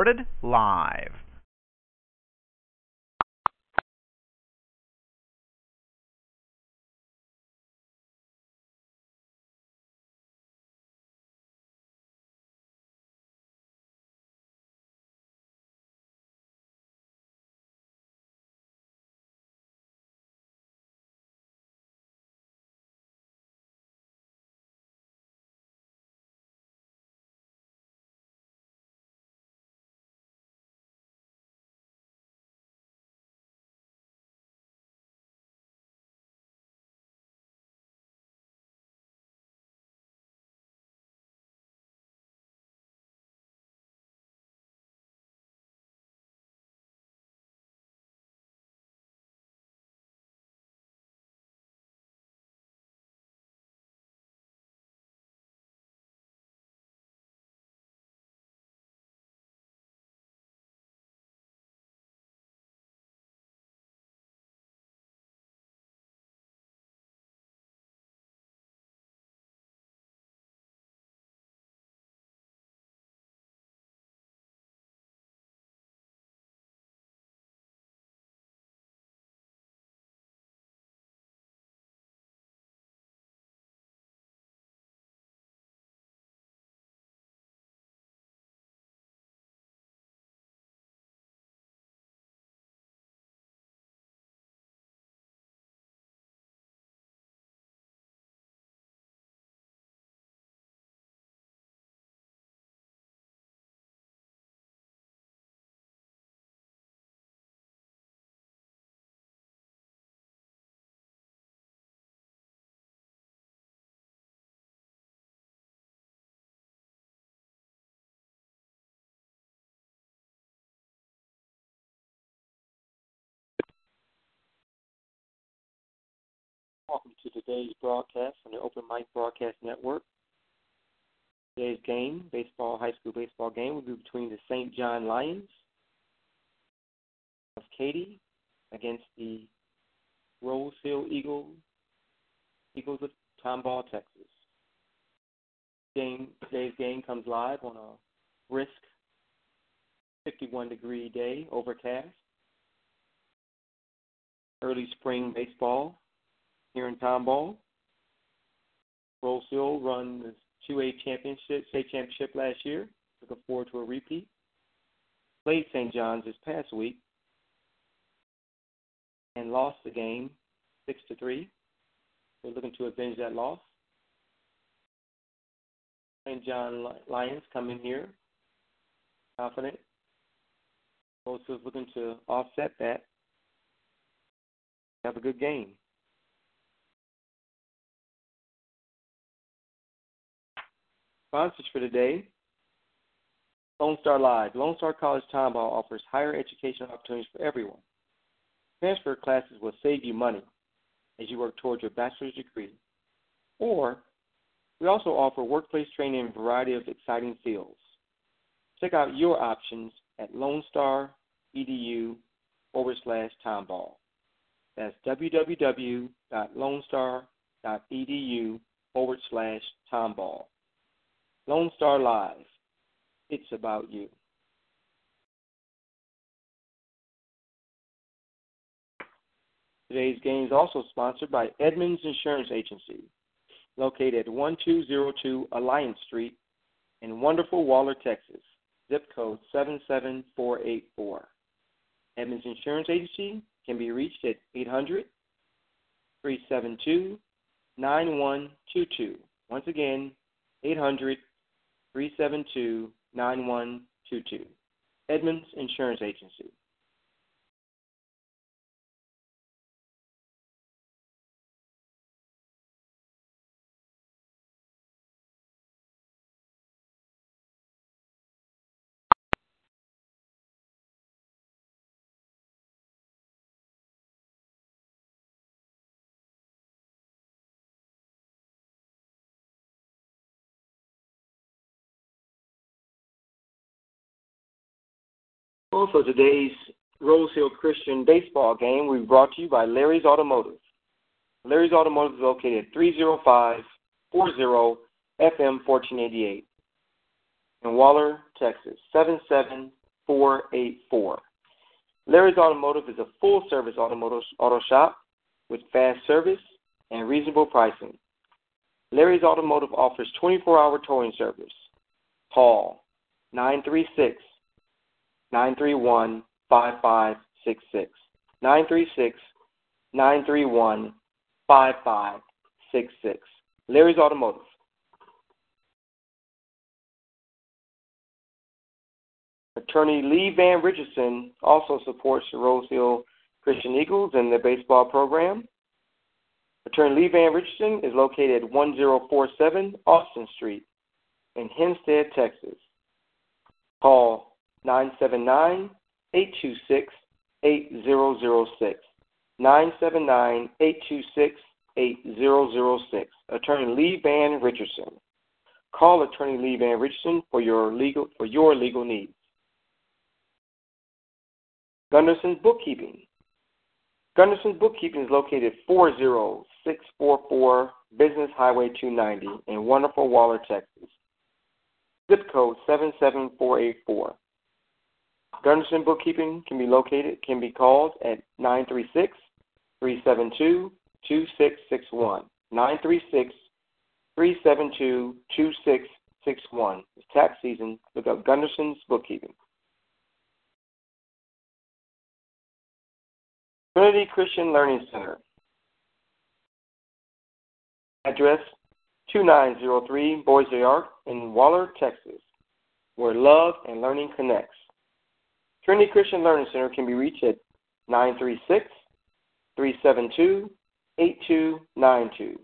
Recorded live. Welcome to today's broadcast from the Open Mic Broadcast Network. Today's game, baseball, high school baseball game, will be between the St. John Lions of Katy against the Rose Hill Eagles, Eagles of Tomball, Texas. Game, today's game comes live on a brisk 51 degree day, overcast. Early spring baseball here in Tomball. Rose Hill run the 2A championship, state championship last year. Looking forward to a repeat. Played St. John's this past week and lost the game six to three. They're looking to avenge that loss. St. John Lions come in here confident. Rose Hill's looking to offset that. Have a good game. Sponsors for today Lone Star Live. Lone Star College Tomball offers higher educational opportunities for everyone. Transfer classes will save you money as you work towards your bachelor's degree. Or we also offer workplace training in a variety of exciting fields. Check out your options at lonestar.edu forward slash tomball. That's www.lonestar.edu forward slash tomball. Lone Star Live. It's about you. Today's game is also sponsored by Edmonds Insurance Agency, located at 1202 Alliance Street in wonderful Waller, Texas, zip code 77484. Edmonds Insurance Agency can be reached at 800 372 9122. Once again, 800 372 9122. Edmunds Insurance Agency. Also, today's Rose Hill Christian baseball game be brought to you by Larry's Automotive. Larry's Automotive is located at 30540 FM 1488 in Waller, Texas, 77484. Larry's Automotive is a full service automotive auto shop with fast service and reasonable pricing. Larry's Automotive offers 24 hour towing service. Call 936 931 5566. 936 931 5566. Larry's Automotive. Attorney Lee Van Richardson also supports the Rose Hill Christian Eagles in their baseball program. Attorney Lee Van Richardson is located at 1047 Austin Street in Hempstead, Texas. Call 979 826 8006. 979 826 8006. Attorney Lee Van Richardson. Call Attorney Lee Van Richardson for your legal for your legal needs. Gunderson's Bookkeeping. Gunderson's Bookkeeping is located 40644 Business Highway 290 in wonderful Waller, Texas. Zip code 77484. Gunderson Bookkeeping can be located, can be called at 936 372 2661. 936 372 2661. It's tax season. Look up Gunderson's Bookkeeping. Trinity Christian Learning Center. Address 2903 Boise Arc in Waller, Texas, where love and learning connects. Trinity Christian Learning Center can be reached at 936 372 8292.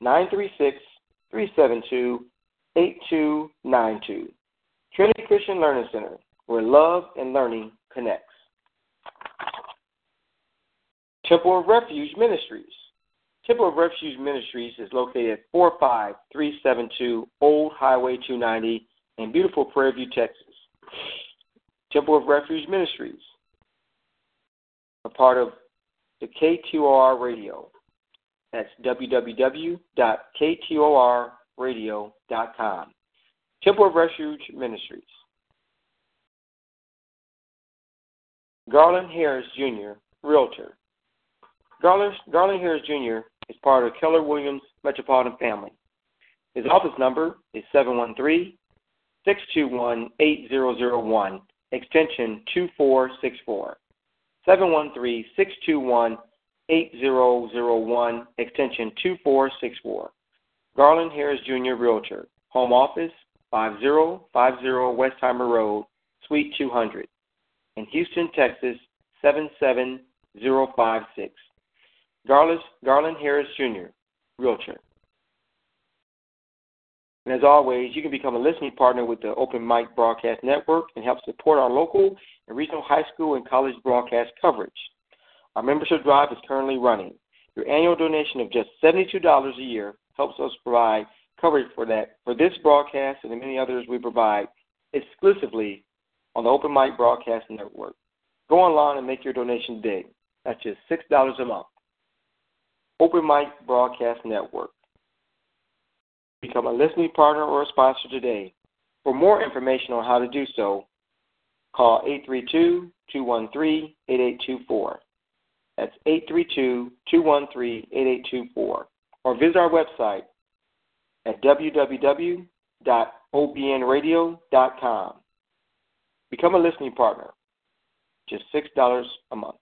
936 372 8292. Trinity Christian Learning Center, where love and learning connects. Temple of Refuge Ministries. Temple of Refuge Ministries is located at 45372 Old Highway 290 in beautiful Prairie View, Texas. Temple of Refuge Ministries, a part of the K2R Radio. That's www.k2orradio.com. Temple of Refuge Ministries. Garland Harris Jr., Realtor. Garland, Garland Harris Jr. is part of Keller Williams Metropolitan Family. His office number is 713 621 8001, extension 2464. 713 621 8001, extension 2464. Garland Harris Jr. Realtor. Home office 5050 Westheimer Road, Suite 200. In Houston, Texas 77056. Garland, Garland Harris Jr., Realtor. And as always, you can become a listening partner with the Open Mic Broadcast Network and help support our local and regional high school and college broadcast coverage. Our membership drive is currently running. Your annual donation of just $72 a year helps us provide coverage for that for this broadcast and the many others we provide exclusively on the Open Mic Broadcast Network. Go online and make your donation today. That's just $6 a month. Open Mic Broadcast Network. Become a listening partner or a sponsor today. For more information on how to do so, call 832 213 8824. That's 832 213 8824. Or visit our website at www.obnradio.com. Become a listening partner. Just $6 a month.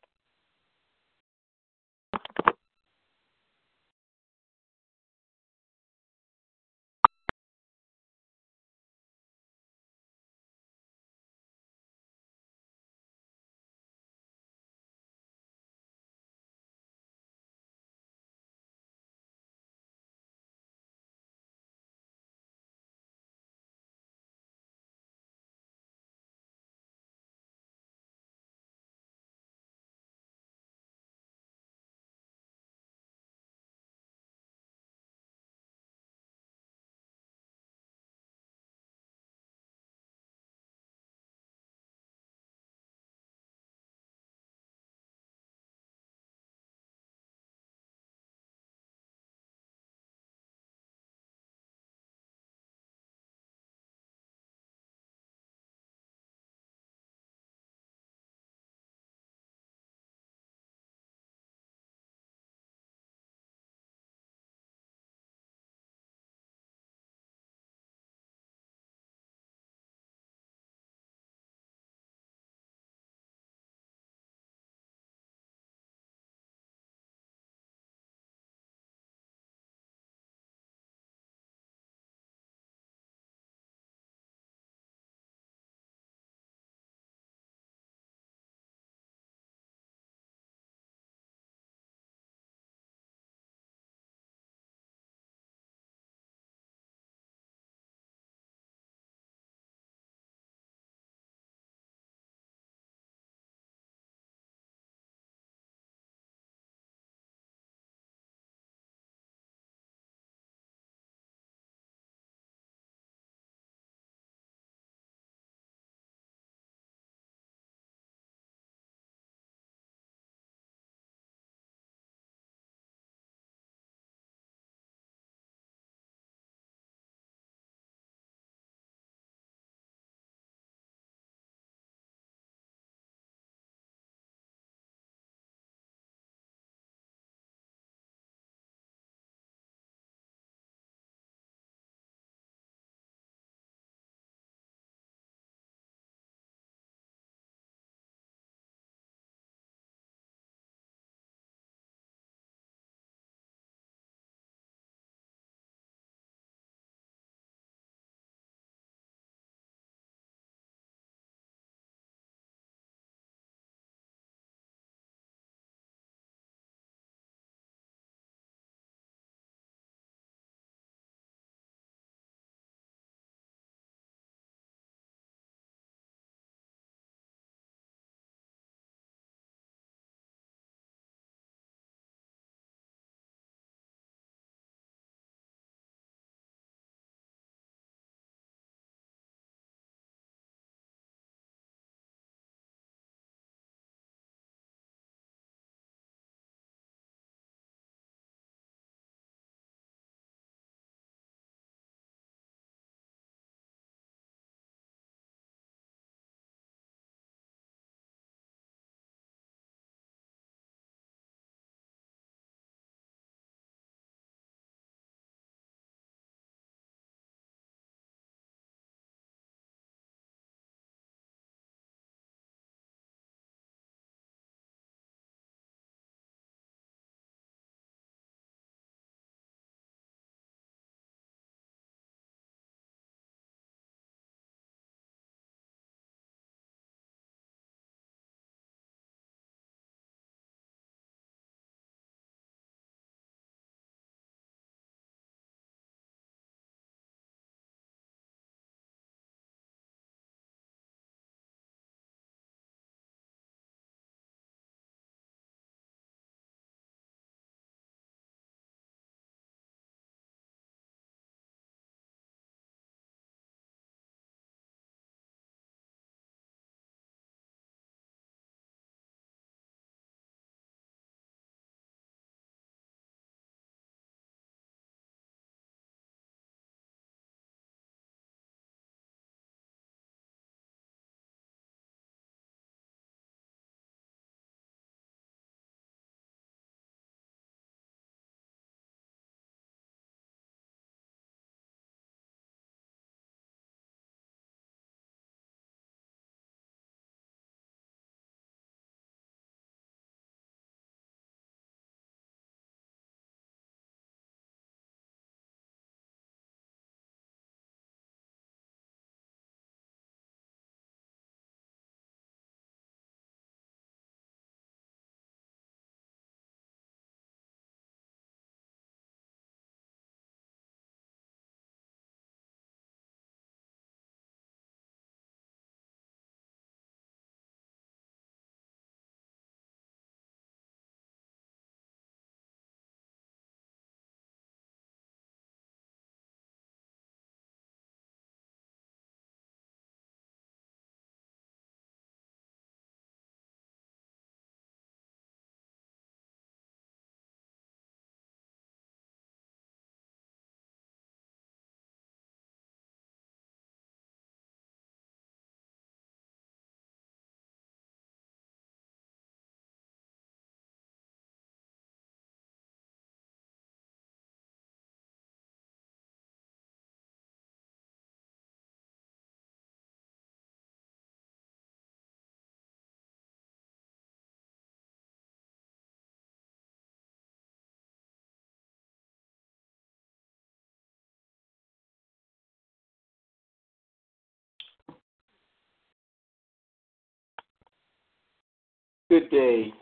Good day,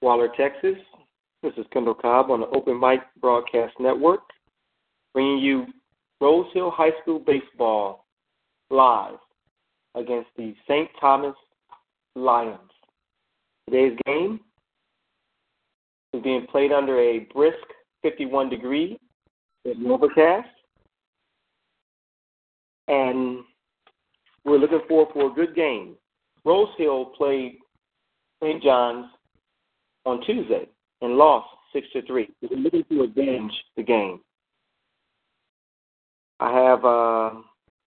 Waller, Texas. This is Kendall Cobb on the Open Mic Broadcast Network, bringing you Rose Hill High School baseball live against the St. Thomas Lions. Today's game is being played under a brisk 51 degree overcast, and we're looking forward for a good game. Rose Hill played St. John's on Tuesday and lost six to three. We're looking to avenge the game. I have uh,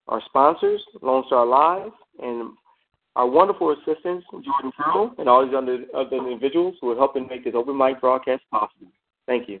our sponsors, Lone Star Live, and our wonderful assistants, Jordan Farrell, and all these other, other individuals who are helping make this open mic broadcast possible. Thank you.